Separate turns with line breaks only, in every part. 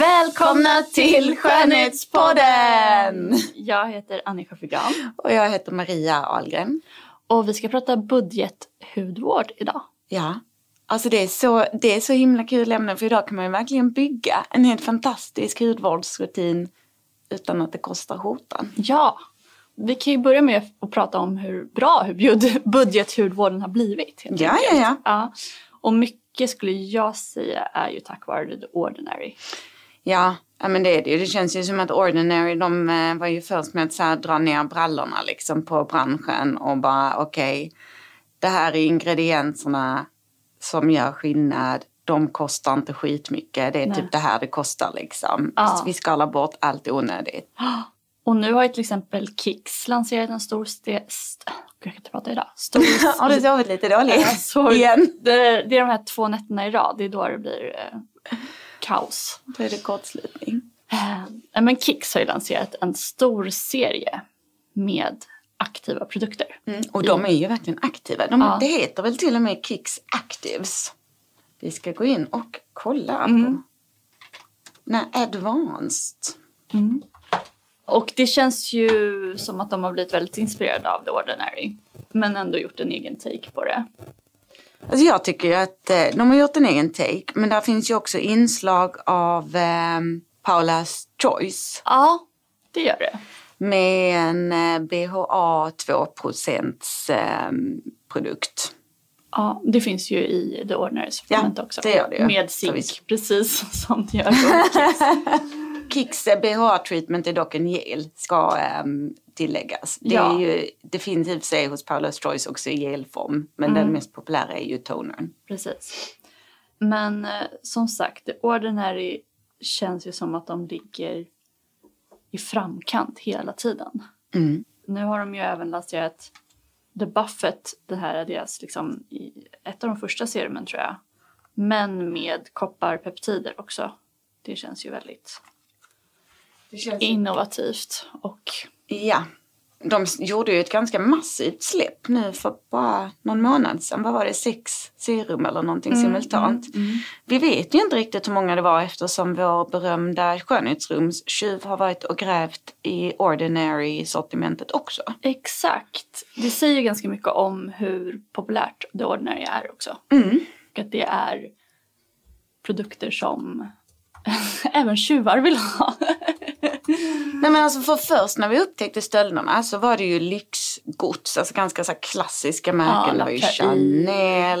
Välkomna till Skönhetspodden!
Jag heter Annika Figan
Och jag heter Maria Ahlgren.
och vi ska prata budgethudvård idag.
Ja, alltså det är, så, det är så himla kul ämne för idag kan man ju verkligen bygga en helt fantastisk hudvårdsrutin utan att det kostar skjortan.
Ja, vi kan ju börja med att prata om hur bra hur budgethudvården har blivit. helt
Ja, ja, ja.
ja. Och mycket skulle jag säga är ju tack vare The Ordinary.
Ja, ja men det är det ju. Det känns ju som att Ordinary, de eh, var ju först med att så här, dra ner brallorna liksom på branschen och bara okej, det här är ingredienserna som gör skillnad. De kostar inte skitmycket. Det är
Nej.
typ det här det kostar liksom.
Ja.
Vi skalar bort allt onödigt.
Och nu har ju till exempel Kicks lanserat en stor... Ste- st- jag kan inte prata idag. Stor
Har du sovit lite dåligt?
Jag såg-
Igen.
det, det är de här två nätterna i rad. Det är då det blir eh, kaos.
Då är det kortslutning.
Eh, men Kicks har ju lanserat en stor serie med aktiva produkter.
Mm. Och de är ju verkligen aktiva. De,
Ja.
Det heter väl till och med Kicks Actives. Vi ska gå in och kolla
Mm.
på. Nej, Advanced.
Och det känns ju som att de har blivit väldigt inspirerade av The Ordinary. Men ändå gjort en egen take på det.
Alltså jag tycker ju att eh, de har gjort en egen take. Men där finns ju också inslag av eh, Paulas Choice.
Ja, det gör det.
Med en eh, BHA 2 eh, produkt.
Ja, det finns ju i The Ordinary supplement också.
det gör det ju.
Med zink, precis som det gör
Kicks eh, BHA treatment är dock en gel, ska ehm, tilläggas. Det,
Ja.
är ju, det finns i och för sig hos Paula's Choice också i gelform. Men
Mm.
den mest populära är ju tonern.
Precis. Men eh, som sagt, The Ordinary känns ju som att de ligger i framkant hela tiden.
Mm.
Nu har de ju även lanserat The Buffett, det här är deras liksom ett av de första serumen tror jag. Men med kopparpeptider också. Det känns ju väldigt
Det känns
innovativt och
Ja. De gjorde ju ett ganska massivt släpp nu för bara någon månad sedan. Vad var det? Sex serum eller någonting
Mm,
simultant. Vi vet ju inte riktigt hur många det var eftersom vår berömda skönhetsrumstjuv har varit och grävt i Ordinary-sortimentet också.
exakt. Det säger ganska mycket om hur populärt The Ordinary är också.
Mm.
Och att det är produkter som även tjuvar vill ha.
Nej men alltså för först när vi upptäckte stölderna så var det ju lyxgods, alltså ganska så klassiska märken. det var ju. Chanel,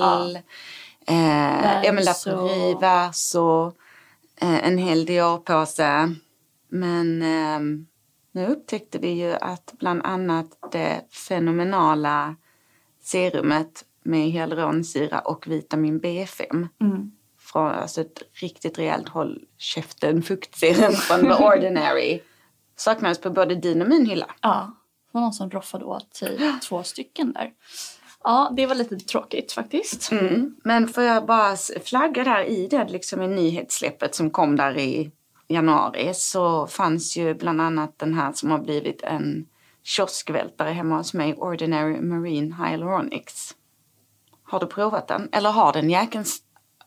Ja.
eh, ja men La. Prairie, Verso, eh, en hel Dior-påse. Men ehm, nu upptäckte vi ju att bland annat det fenomenala serumet med hyaluronsyra och vitamin B5
Mm.
från alltså ett riktigt rejält håll käften fuktserum från The Ordinary saknades på både din och min hylla.
Ja, det var någon som roffade åt sig två stycken där. Ja, det var lite tråkigt faktiskt.
Mm. Men får jag bara flagga där i det liksom i nyhetssläppet som kom där i januari så fanns ju bland annat den här som har blivit en kioskvältare hemma hos mig, Ordinary Marine Hyaluronics. Har du provat den? Eller har den jäkeln...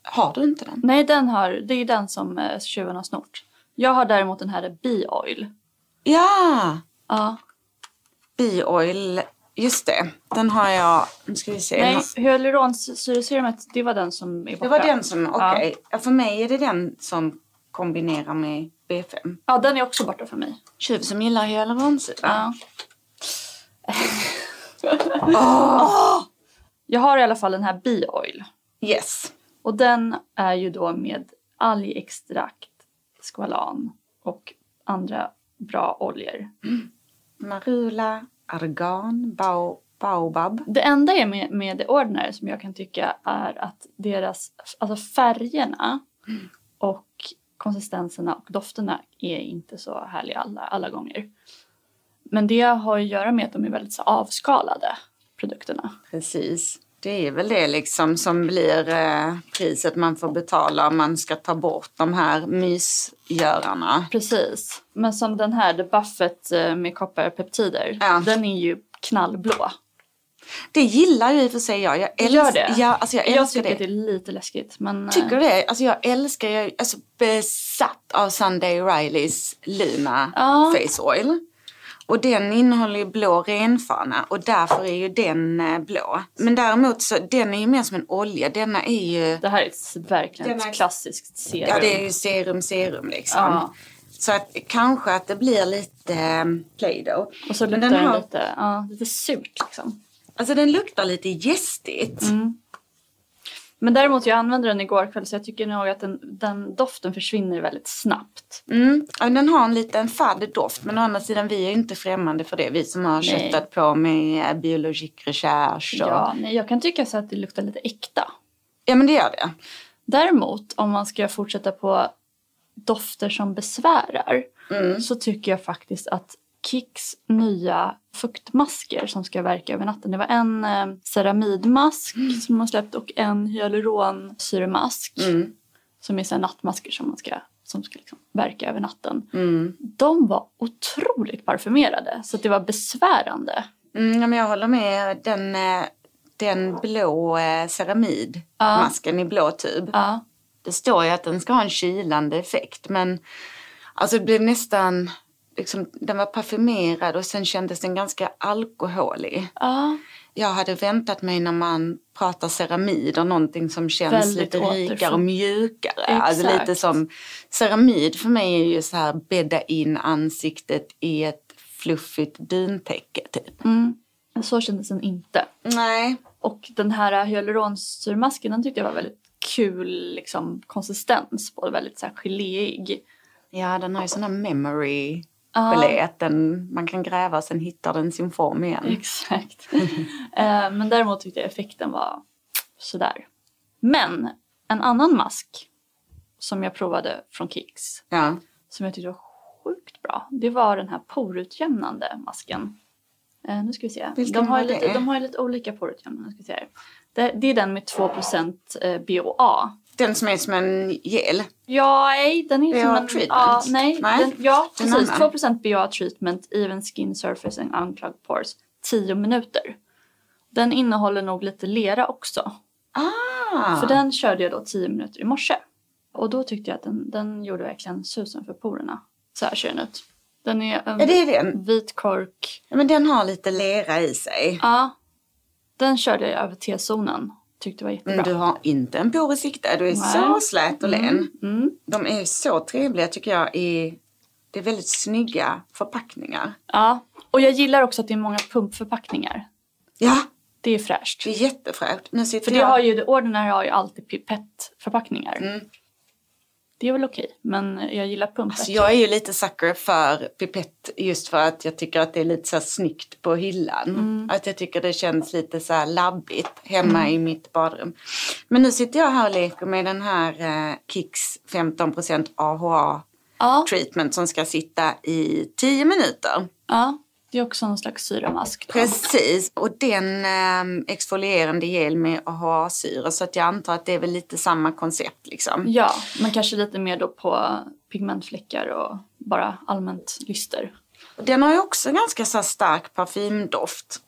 Har du inte den?
Nej, den har, det är den som eh, tjuven har snort. Jag har däremot den här B-oil.
Ja!
Ja.
B-oil, just det. Den har jag, nu ska vi se.
Nej, hyaluronsyreserumet, det var den som är borta.
Det var den som, okej.
Ja.
Ja. För mig är det den som kombinera med B5.
Ja, den är också borta för mig.
Tjuv som gillar hyaluronsyra.
Ja. Jag har i alla fall den här B-oil.
Yes.
Och den är ju då med algextrakt, skvalan och andra bra oljor.
Marula, argan, bao, baobab.
Det enda är med, med The Ordinary som jag kan tycka är att deras alltså färgerna och konsistenserna och dofterna är inte så härliga alla, alla gånger. Men det har att göra med att de är väldigt så avskalade, produkterna.
Precis. Det är väl det liksom som blir eh, priset man får betala om man ska ta bort de här mysgörarna.
Precis. Men som den här, The Buffett eh, med kopparpeptider,
Ja.
den är ju knallblå.
Det gillar ju i och för sig jag. Jag, älsk-
gör det?
Ja, alltså jag
Jag tycker
det.
det är lite läskigt. Men, eh,
Tycker du det? Alltså jag älskar, jag är alltså besatt av Sunday Rileys Luna
Ja.
Face Oil. Och den innehåller ju blå renfana och därför är ju den eh, blå. Men däremot så, den är ju mer som en olja. Denna är ju,
Det här är ett, verkligen
Den är-
ett klassiskt serum.
ja det är ju serum serum liksom.
Ja.
Så att kanske att det blir lite eh, Play-Doh.
Och så luktar den
har-
lite, ja, lite surt liksom.
Alltså den luktar lite gästigt.
Mm. Men däremot jag använde den igår kväll så jag tycker nog att den, den doften försvinner väldigt snabbt.
Mm. Ja, den har en liten fadd doft men å andra sidan vi är inte främmande för det. Vi som har
Nej.
köttat på med eh, biologisk recherche. Och...
Ja, nej, jag kan tycka så att det luktar lite äkta.
ja men det gör det.
Däremot om man ska fortsätta på dofter som besvärar
Mm.
så tycker jag faktiskt att Kicks nya fuktmasker som ska verka över natten. Det var en eh, ceramidmask som man släppt och en hyaluronsyremask
Mm.
som är så nattmasker som man ska, som ska liksom verka över natten.
Mm.
De var otroligt parfymerade så det var besvärande.
Mm, ja, men jag håller med. Den, eh, den blå eh, ceramidmasken i blå tub.
Ja,
Det står ju att den ska ha en kylande effekt men alltså det blev nästan liksom, den var parfymerad och sen kändes den ganska alkoholig.
ja,
Jag hade väntat mig när man pratar ceramid och någonting som känns
Väldigt
lite rikare och mjukare. Alltså lite som ceramid för mig är ju så här bädda in ansiktet i ett fluffigt duntäcke typ.
mm. Men så kändes den inte.
Nej.
Och den här hyaluronsyrmasken den tyckte jag var väldigt kul liksom, konsistens på. Väldigt så här geléig.
Ja, den har ju sån här memory
Ja.
gelé att den, man kan gräva och sen hittar den sin form igen.
Exakt. Eh, Men däremot tyckte jag effekten var sådär. Men en annan mask som jag provade från Kicks
Ja.
som jag tyckte var sjukt bra. Det var den här porutjämnande masken. Eh, nu ska vi se.
Vilken
De har, lite, de har lite olika porutjämnande. Ska vi se här. Det, det är den med 2% eh, BOA.
Den som är som en gel.
Ja, nej, den är som en...
treatment?
Ja, nej,
Nej,
Den, ja precis.
annan.
2% BOA treatment, even skin surface and unclogged pores. 10 minuter. Den innehåller nog lite lera också.
Ah!
För den körde jag då 10 minuter i morse. Och då tyckte jag att den, den gjorde verkligen susen för porerna. Så här ser den ut. Den är en
Är det den?
vit kork.
Ja, men den har lite lera i sig.
Ja. Den körde jag över T-zonen. Tyckte var jättebra.
Men du har inte en por i sikte. Du är
Nej.
så slät och len.
Mm.
De är så trevliga tycker jag. I, det är väldigt snygga förpackningar.
Ja. Och jag gillar också att det är många pumpförpackningar.
Ja,
Det är fräscht.
det är jättefräscht. Nu sitter
För det
jag...
har ju, Ordinary har ju alltid pipettförpackningar.
Mm.
Det är väl okej, men jag gillar pump
Alltså jag är ju lite sucker för pipett just för att jag tycker att det är lite så här snyggt på hyllan.
Mm.
Att jag tycker det känns lite så här labbigt hemma i mitt badrum. Men nu sitter jag här och leker med den här eh, Kicks 15% AHA
Ja,
treatment som ska sitta i 10 minuter.
ja, det är också någon slags syramask. då.
Precis, och den eh, exfolierande gel med AHA-syra så att jag antar att det är väl lite samma koncept liksom.
Ja, men kanske lite mer då på pigmentfläckar och bara allmänt lyster.
Den har ju också ganska så stark parfymdoft.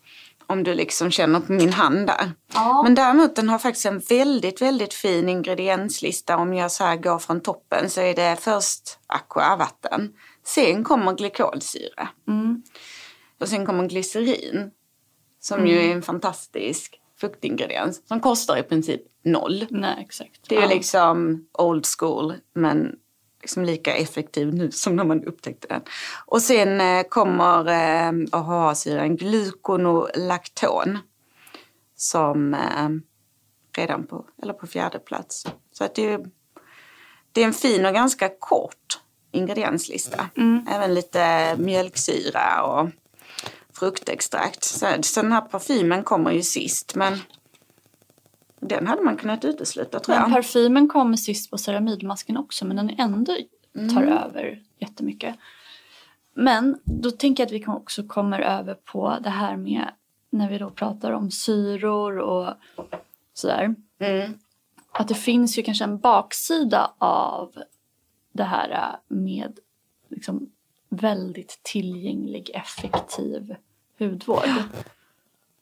Om du liksom känner på min hand där.
Ja.
Men däremot den har faktiskt en väldigt, väldigt fin ingredienslista. Om jag så här går från toppen så är det först aqua, vatten. Sen kommer glykolsyra.
Mm.
Och sen kommer glycerin. Som ju är en fantastisk fuktingrediens. Som kostar i princip noll.
Nej, exakt.
Det är
ja.
liksom old school men liksom lika effektiv nu som när man upptäckte den. Och sen eh, kommer eh, AHA-syran gluconolakton som eh, redan på, eller på fjärde plats. Så att det, det är en fin och ganska kort ingredienslista. Mm. Även lite mjölksyra och fruktextrakt. Så, så den här parfymen kommer ju sist men den hade man kunnat utesluta tror jag.
Men parfymen kommer sist på ceramidmasken också men den ändå tar mm. över jättemycket. Men då tänker jag att vi också kommer över på det här med när vi då pratar om syror och sådär. Mm. Att det finns ju kanske en baksida av det här med liksom väldigt tillgänglig, effektiv hudvård.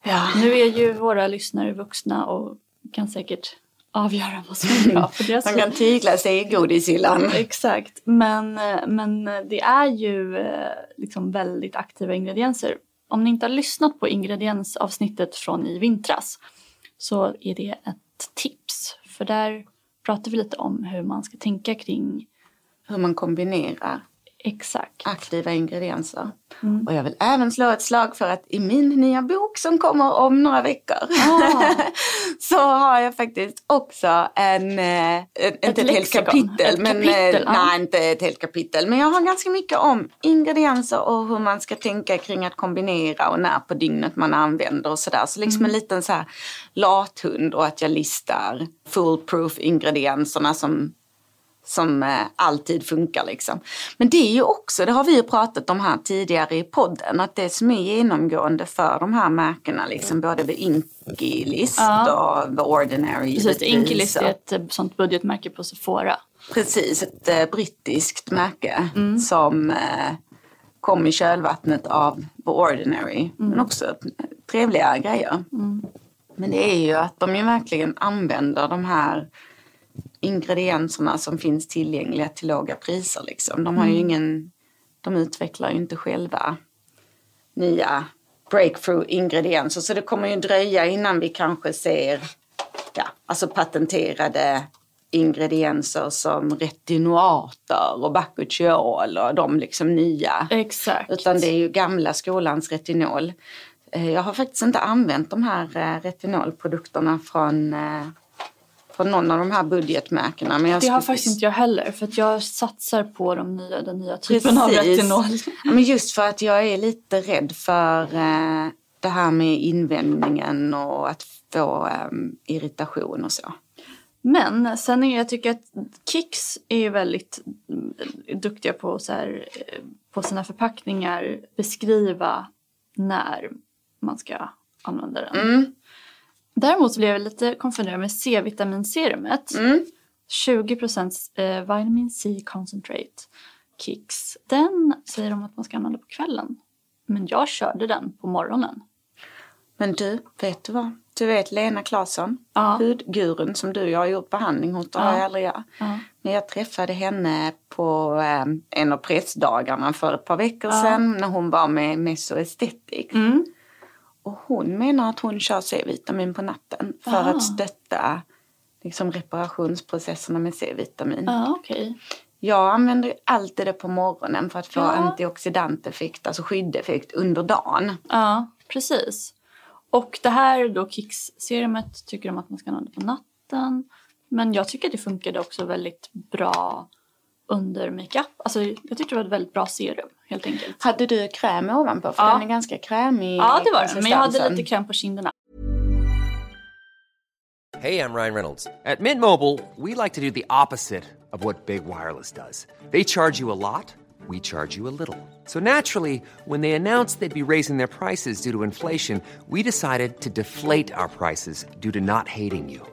Ja. Nu är ju våra lyssnare vuxna och kan säkert avgöra vad som är bra
för deras De kan tygla sig i godishyllan.
Exakt, men, men det är ju eh, liksom väldigt aktiva ingredienser. Om ni inte har lyssnat på ingrediensavsnittet från i vintras så är det ett tips. För där pratar vi lite om hur man ska tänka kring
hur man kombinerar
Exakt.
aktiva ingredienser. Mm. Och jag vill även slå ett slag för att i min nya bok som kommer om några veckor ah. så har jag faktiskt också en, eh, ett inte ett helt kapitel,
ett
men,
eh, kapitel,
nej inte ett helt kapitel, men jag har ganska mycket om ingredienser och hur man ska tänka kring att kombinera och när på dygnet man använder och sådär. Så liksom mm. en liten så här lathund och att jag listar foolproof ingredienserna som som eh, alltid funkar liksom. Men det är ju också, det har vi ju pratat om här tidigare i podden, att det som är genomgående för de här märkena, liksom både The Inky List ja. och The Ordinary.
Precis, Inky List är ett eh, sånt budgetmärke på Sephora.
Precis, ett äh, brittiskt märke mm. som äh, kom i kölvattnet av The Ordinary. Mm. Men också trevliga grejer. Mm. Men det är ju att de ju verkligen använder de här ingredienserna som finns tillgängliga till låga priser. Liksom. De, har ju mm. ingen, de utvecklar ju inte själva nya breakthrough ingredienser så det kommer ju dröja innan vi kanske ser ja, alltså patenterade ingredienser som retinoater och bakuchiol och de liksom nya.
Exakt.
Utan det är ju gamla skolans retinol. Eh, jag har faktiskt inte använt de här eh, retinolprodukterna från från någon av de här budgetmärkena. Men
det har faktiskt inte jag heller för att jag satsar på de nya, den nya typen Precis. av retinol.
men just för att jag är lite rädd för eh, det här med invändningen och att få eh, irritation och så.
Men sen är jag tycker att Kicks är väldigt mm, duktiga på så här, eh, på sina förpackningar beskriva när man ska använda den. Mm. Däremot blev jag lite konfunderad med C-vitaminserumet. Mm. 20 eh, vitamin C concentrate kicks. Den säger de att man ska använda på kvällen. Men jag körde den på morgonen.
Men du, vet du vad? Du vet Lena Claesson, ja. hudgurun som du och jag har gjort behandling hos, det har jag aldrig jag. Ja. Men jag träffade henne på eh, en av pressdagarna för ett par veckor ja. sedan när hon var med Meso Aesthetics. Mm. Och hon menar att hon kör C-vitamin på natten för Aha. att stötta liksom, reparationsprocesserna med C-vitamin.
Ah, okay.
Jag använder alltid det på morgonen för att få ja. antioxidanteffekt, alltså skyddeffekt under dagen.
Ja, precis. Och det här då Kicks-serumet tycker de att man ska använda på natten. Men jag tycker det funkade också väldigt bra under makeup. Alltså, jag tyckte det var ett väldigt bra serum helt enkelt.
Hade du kräm ovanpå? För ja. den är ganska krämig
Ja, det var det. Men jag hade lite kräm på kinderna.
Hej, jag Ryan Reynolds. At Mint Mobile, we like to do the opposite of what Big Wireless does. They charge you a lot. We charge you a little. So naturally, when they announced they'd be raising their prices due to inflation, we decided to deflate our prices due to not hating you.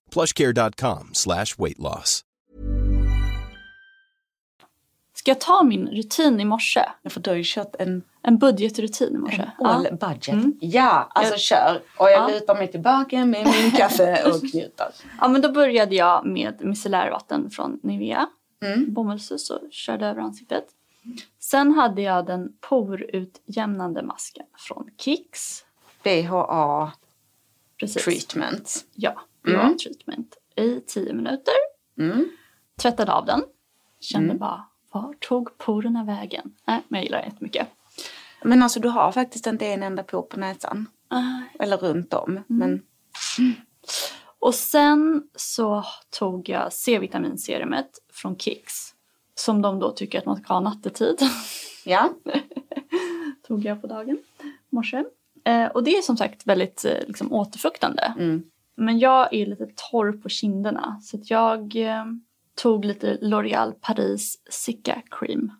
plushcare.com slash weight loss.
Ska jag ta min rutin i morse?
För du har ju kört en
En budgetrutin i morse.
all
Ja.
budget. Ja, alltså
Jag-
kör. Och jag
Ja.
lutar mig tillbaka med min kaffe och njuter.
ja, men då började jag med micellärvatten från Nivea.
Mm.
Bomullssus och körde över ansiktet. Sen hade jag den porutjämnande masken från Kicks.
BHA
Precis.
treatment.
Ja, bra treatment. I tio minuter.
Mm.
Tvättade av den. Kände bara, var tog porerna vägen? Nej, men jag gillar det jättemycket.
Men alltså du har faktiskt inte en enda por på näsan.
Ah,
Eller runt om.
Mm.
Men
Och sen så tog jag C-vitaminserumet från Kicks. Som de då tycker att man ska ha nattetid.
ja.
tog jag på dagen, morse. Eh, och det är som sagt väldigt eh, liksom, återfuktande.
Mm.
Men jag är lite torr på kinderna så jag eh, tog lite L'Oreal Paris Sicca Cream.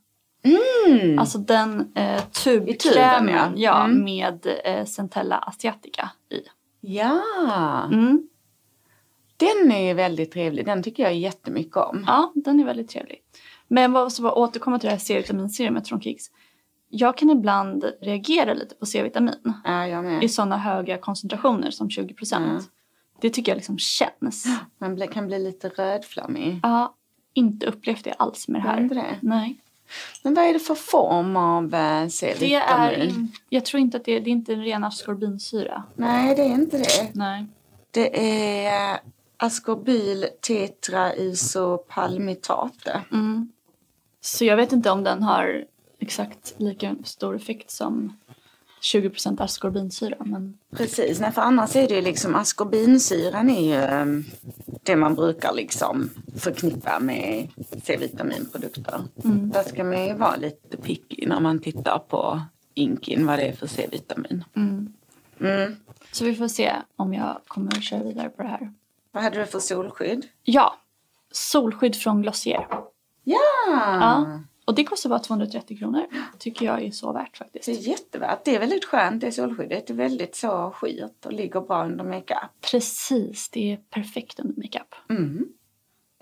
Mm.
Alltså den eh, tubkrämen
ja.
ja,
Mm.
med eh, Centella Asiatica i.
Ja.
Mm.
Den är väldigt trevlig. Den tycker jag jättemycket om.
Ja, den är väldigt trevlig. Men vad som var återkomma till det här C-vitaminserumet från Kicks. Jag kan ibland reagera lite på C-vitamin
Ja, jag med.
i sådana höga koncentrationer som 20 procent.
Mm.
Det tycker jag liksom känns.
Man kan bli lite rödflammig.
Har inte upplevt det alls med det här.
inte det?
Nej.
Men vad är det för form av eh, C-vitamin?
Det är, in, jag tror inte att det, det är inte en ren ascorbinsyra.
Nej, det är inte det.
Nej.
Det är ascorbyl tetraisopalmitate.
Mm. Så jag vet inte om den har exakt lika stor effekt som 20 ascorbinsyra. Men
Precis, nej, för annars är det ju liksom askorbinsyran är ju eh, det man brukar liksom förknippa med C-vitaminprodukter. Där ska man ju vara lite picky när man tittar på inkin vad det är för C-vitamin. Mm.
Så vi får se om jag kommer att köra vidare på det här.
Vad hade du för solskydd?
Ja, solskydd från Glossier.
Ja!
Ja. Och det kostar bara 230 kronor. tycker jag är så värt faktiskt.
Det är jättevärt. Det är väldigt skönt det solskyddet. Det är väldigt så skit och ligger bra under makeup.
Precis, det är perfekt under makeup.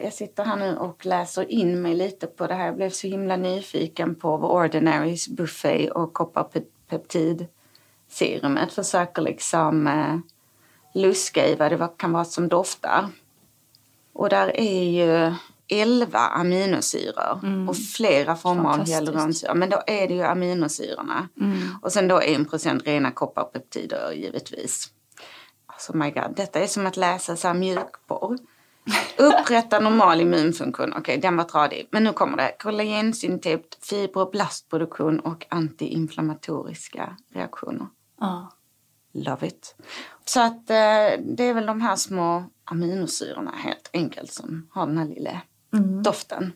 Jag sitter här nu och läser in mig lite på det här. Jag blev så himla nyfiken på vad Ordinarys buffet och kopparpeptidserumet försöker liksom eh, luska i vad det kan vara som doftar. Och där är ju 11 aminosyror och flera former av hyaluronsyra. Men då är det ju aminosyrorna. Och sen då 1% rena kopparpeptider givetvis. Alltså my god, detta är som att läsa så här mjukporr. Upprätta normal immunfunktion. Okej, den var tradig. Men nu kommer det. Kollagensyntet, fibroblastproduktion och antiinflammatoriska reaktioner.
Ja.
Love it. Så att eh, det är väl de här små aminosyrorna helt enkelt som har den här lilla doften.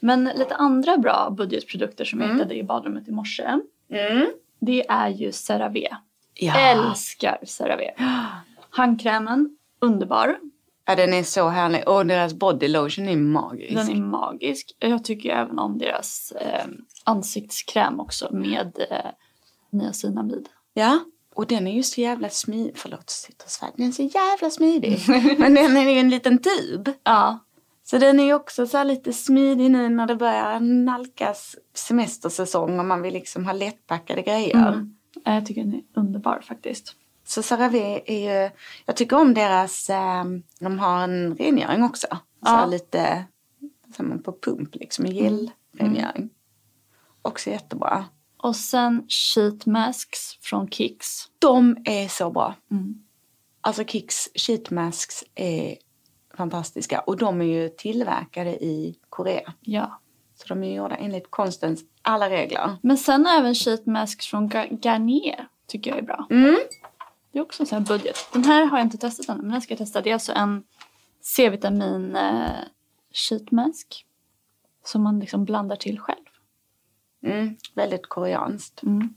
Men lite andra bra budgetprodukter som jag hittade i badrummet i morse. Det är ju CeraVe.
Ja.
Älskar CeraVe. Handkrämen, underbar.
ja, den är så härlig. Och deras body lotion är magisk.
Den är magisk. Jag tycker även om deras eh, ansiktskräm också med eh, niacinamid.
Ja, och den är ju så jävla smidig. Förlåt, sitter och svär. Den är så jävla smidig. Men den är ju en liten tub.
Ja,
Så den är också så lite smidig nu när det börjar nalkas semestersäsong och man vill liksom ha lättpackade grejer.
eh, jag tycker den är underbar faktiskt.
Så CeraVe är ju, jag tycker om deras, eh, de har en rengöring också. Så
Ja.
lite som på pump liksom, en gelrengöring. Också jättebra.
Och sen sheet masks från Kicks.
De är så bra.
Mm.
Alltså Kicks sheet masks är fantastiska. Och de är ju tillverkade i Korea.
Ja.
Så de är gjorda enligt konstens alla regler.
Men sen även sheet masks från Ga- Garnier tycker jag är bra.
Mm.
Det är också en sån här budget. Den här har jag inte testat ännu men den ska jag testa. Det är alltså en C-vitamin eh, sheet mask. Som man liksom blandar till själv.
Mm. Väldigt koreanskt.
Mm.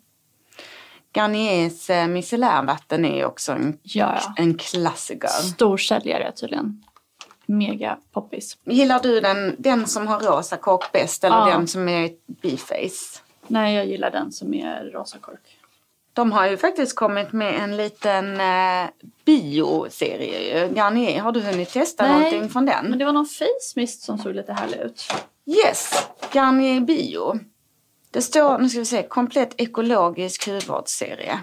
Garniers eh, micellärvatten är också en,
Ja, ja.
en klassiker.
Storsäljare tydligen. Mega poppis.
Gillar du den, den som har rosa kork bäst eller
Ja.
den som är B-face?
Nej, jag gillar den som är rosa kork.
De har ju faktiskt kommit med en liten eh, bioserie. Garnier, har du hunnit testa
Nej,
någonting från den?
Men det var någon face mist som såg lite härlig ut.
Yes, Garnier Bio. Det står, nu ska vi se, komplett ekologisk hudvårdsserie.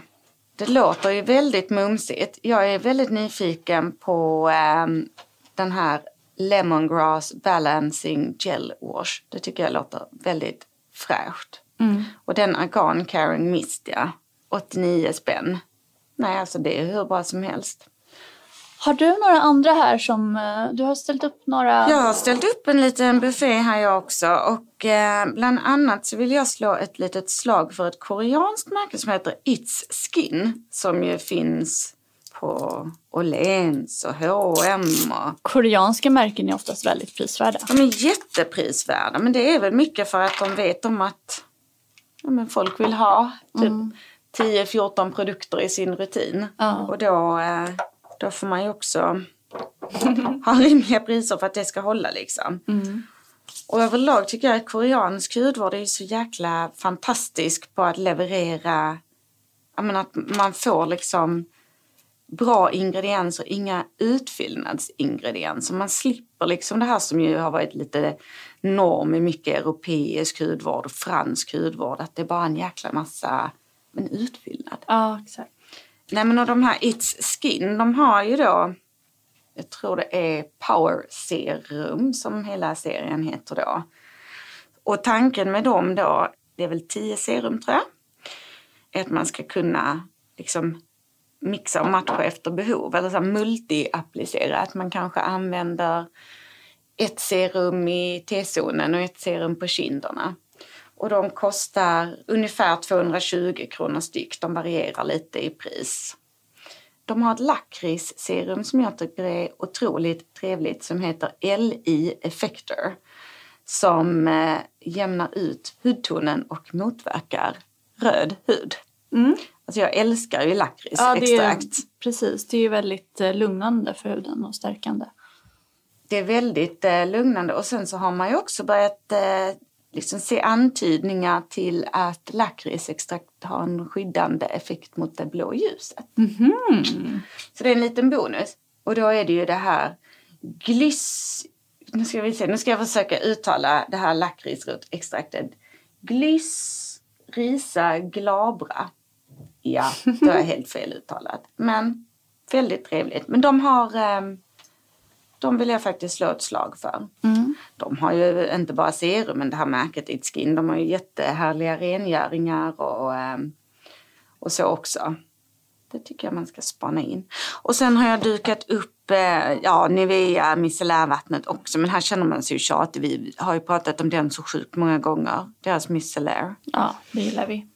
Det låter ju väldigt mumsigt. Jag är väldigt nyfiken på ehm, den här Lemongrass Balancing Gel Wash. Det tycker jag låter väldigt fräscht. Och den Argan Caring Mist, ja. 89 spänn. Nej, alltså det är hur bra som helst.
Har du några andra här som... eh, Du har ställt upp några...
Jag har ställt upp en liten buffé här jag också och eh, bland annat så vill jag slå ett litet slag för ett koreanskt märke som heter It's Skin som ju finns på Åhléns och H&M och
Koreanska märken är oftast väldigt prisvärda.
de är jätteprisvärda men det är väl mycket för att de vet om att ja, men folk vill ha typ 10-14 produkter i sin rutin.
Ja.
Och då, eh, då får man ju också ha rimliga priser för att det ska hålla liksom. Och överlag tycker jag att koreansk hudvård är ju så jäkla fantastisk på att leverera, jag menar att man får liksom bra ingredienser, inga utfyllnadsingredienser. Man slipper liksom det här som ju har varit lite norm i mycket europeisk hudvård och fransk hudvård. Att det är bara en jäkla massa men utfyllnad.
Ja, exakt.
Nej men och de här It's Skin, de har ju då, jag tror det är Power Serum som hela serien heter då. Och tanken med dem då, det är väl 10 serum tror jag, är att man ska kunna liksom mixa och matcha efter behov. Eller så här multi-applicera, att man kanske använder ett serum i T-zonen och ett serum på kinderna. Och de kostar ungefär 220 kronor styck. De varierar lite i pris. De har ett lakritsserum som jag tycker är otroligt trevligt som heter LI Effector. Som eh, jämnar ut hudtonen och motverkar röd hud. Mm. Alltså jag älskar ju
Ja,
lakritsextrakt.
precis. Det är ju väldigt eh, lugnande för huden och stärkande.
det är väldigt eh, lugnande och sen så har man ju också börjat eh, liksom se antydningar till att lakritsextrakt har en skyddande effekt mot det blå ljuset. Så det är en liten bonus. Och då är det ju det här glys... Nu ska vi se, nu ska jag försöka uttala det här lakritsrotextraktet. Glysrisa glabra. Ja, det var helt fel uttalat. Men väldigt trevligt. Men de har... ehm, de vill jag faktiskt slå ett slag för. De har ju inte bara serum, men det här märket It's Skin, de har ju jättehärliga rengöringar och, ehm, och så också. Det tycker jag man ska spana in. Och sen har jag dukat upp eh, ja, Nivea micellärvattnet också, men här känner man sig ju tjatig. Vi har ju pratat om den så sjukt många gånger, deras micellär.
Ja, det gillar vi.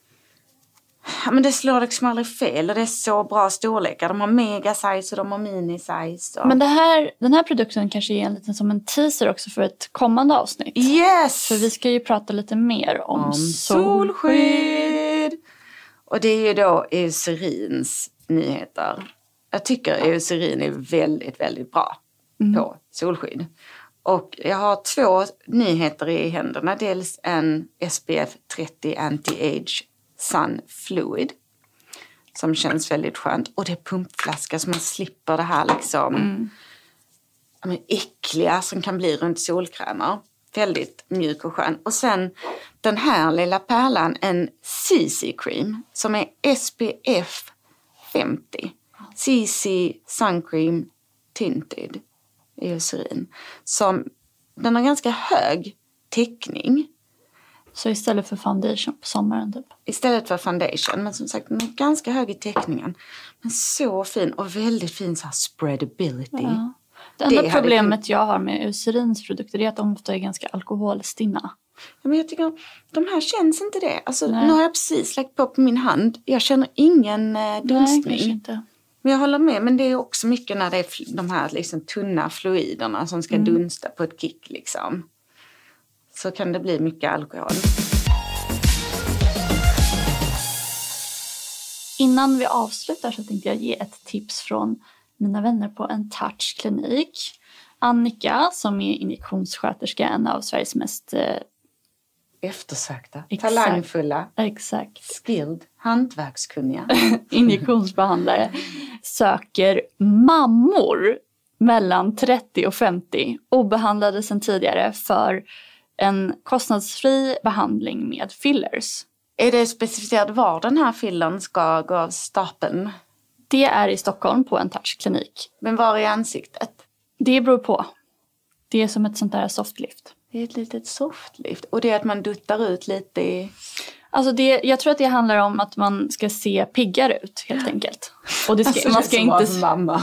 Men det slår liksom aldrig fel och det är så bra storlekar. De har mega size och de har mini size. Och...
Men det här, den här produkten kanske är en liten som en teaser också för ett kommande avsnitt.
Yes!
För vi ska ju prata lite mer om,
om
solskydd.
solskydd. Och det är ju då Eucerins nyheter. Jag tycker Eucerin är väldigt, väldigt bra på solskydd. Och jag har två nyheter i händerna. Dels en SPF 30 Anti-Age Sun Fluid. Som känns väldigt skönt. Och det är pumpflaska så man slipper det här liksom ja, men äckliga som kan bli runt solkrämer. Väldigt mjuk och skön. Och sen den här lilla pärlan, en CC Cream som är SPF 50. CC Sun Cream Tinted i Eucerin. Som, den har ganska hög täckning.
Så istället för foundation på sommaren typ?
Istället för foundation. Men som sagt, ganska hög i täckningen. Men så fin och väldigt fin så spreadability.
Ja. Det
Det
enda
hade
problemet jag har med Eucerins produkter är att de ofta är ganska alkoholstinna.
Ja, men jag tycker de här känns inte det. Alltså,
Nej.
nu har jag precis lagt på på min hand. Jag känner ingen eh, dunstning. Men jag håller med. Men det är också mycket när det är de här liksom tunna fluiderna som ska
Mm.
dunsta på ett kick. Liksom. Så kan det bli mycket alkohol.
Innan vi avslutar så tänkte jag ge ett tips från mina vänner på en touchklinik. Annika som är injektionssköterska, en av Sveriges mest eh,
Eftersökta,
Exakt.
talangfulla,
exakt
skilled, hantverkskunniga.
injektionsbehandlare, söker mammor mellan 30 och 50 obehandlade sedan tidigare för en kostnadsfri behandling med fillers.
är det specificerat var den här fillern ska gå av stapeln?
Det är i Stockholm på en touchklinik.
Men var i ansiktet?
Det beror på. Det är som ett sånt där softlift.
Det är ett litet softlift. Och det är att man duttar ut lite i...
Alltså det, jag tror att det handlar om att man ska se piggare ut helt enkelt. Och det ska, man ska inte...
mamma.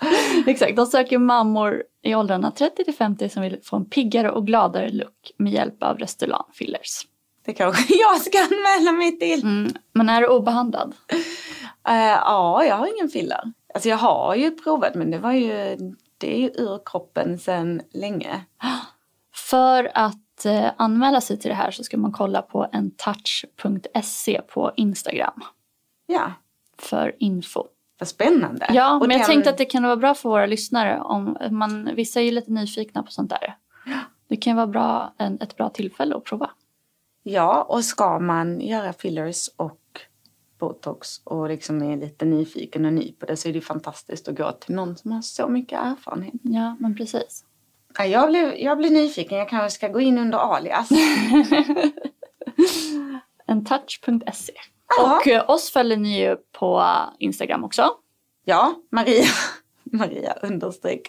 Exakt, de söker mammor i åldrarna 30 till 50 som vill få en piggare och gladare look med hjälp av Restylane fillers.
Det kanske jag ska anmäla mig till.
Mm. Men är du obehandlad?
Eh, ja, jag har ingen filler. Alltså jag har ju provat men det var ju... Det är ju ur kroppen sedan länge.
För att eh, anmäla sig till det här så ska man kolla på en touch.se på Instagram
Ja,
för info.
Vad spännande.
Ja,
Och
men jag tänkte att det kan vara bra för våra lyssnare om man, vissa är ju lite nyfikna på sånt där. Det kan vara bra, en, ett bra tillfälle att prova.
Ja, och ska man göra fillers och botox och liksom är lite nyfiken och ny på det så är det fantastiskt att gå till någon som har så mycket erfarenhet.
Ja, men precis.
Ja, Jag blir, jag blir nyfiken, jag kanske ska gå in under alias.
En touch.se.
Ja.
Och eh, oss följer ni ju på Instagram också.
Ja, Maria, Maria understreck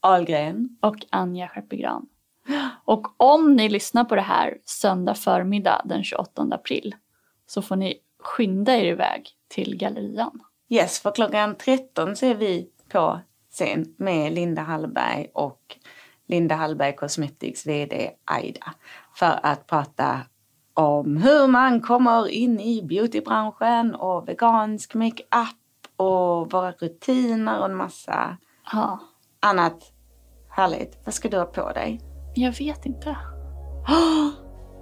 Ahlgren.
Och Anja Skeppegran. Och om ni lyssnar på det här söndag förmiddag den 28 april så får ni skynda er iväg till gallerian.
Yes, för klockan 13 så är vi på scen med Linda Hallberg och Linda Hallberg Cosmetics VD Aida för att prata om hur man kommer in i beautybranschen och vegansk makeup och våra rutiner och en massa
Ja,
annat härligt. Vad ska du ha på dig?
jag vet inte.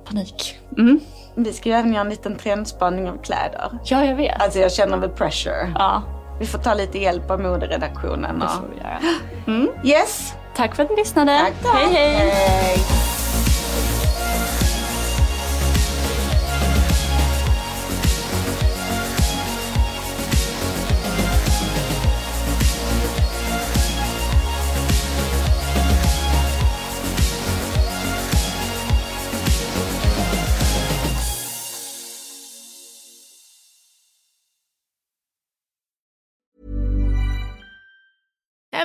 Panik. Mm.
Vi ska ju även göra en liten trendspaning av kläder.
Ja, jag vet.
Alltså jag känner väl pressure.
Ja,
Vi får ta lite hjälp av moderedaktionen.
det
Och...
får vi göra.
Yes!
Tack för att ni lyssnade.
Tack, tack.
Hej, hej.
hej.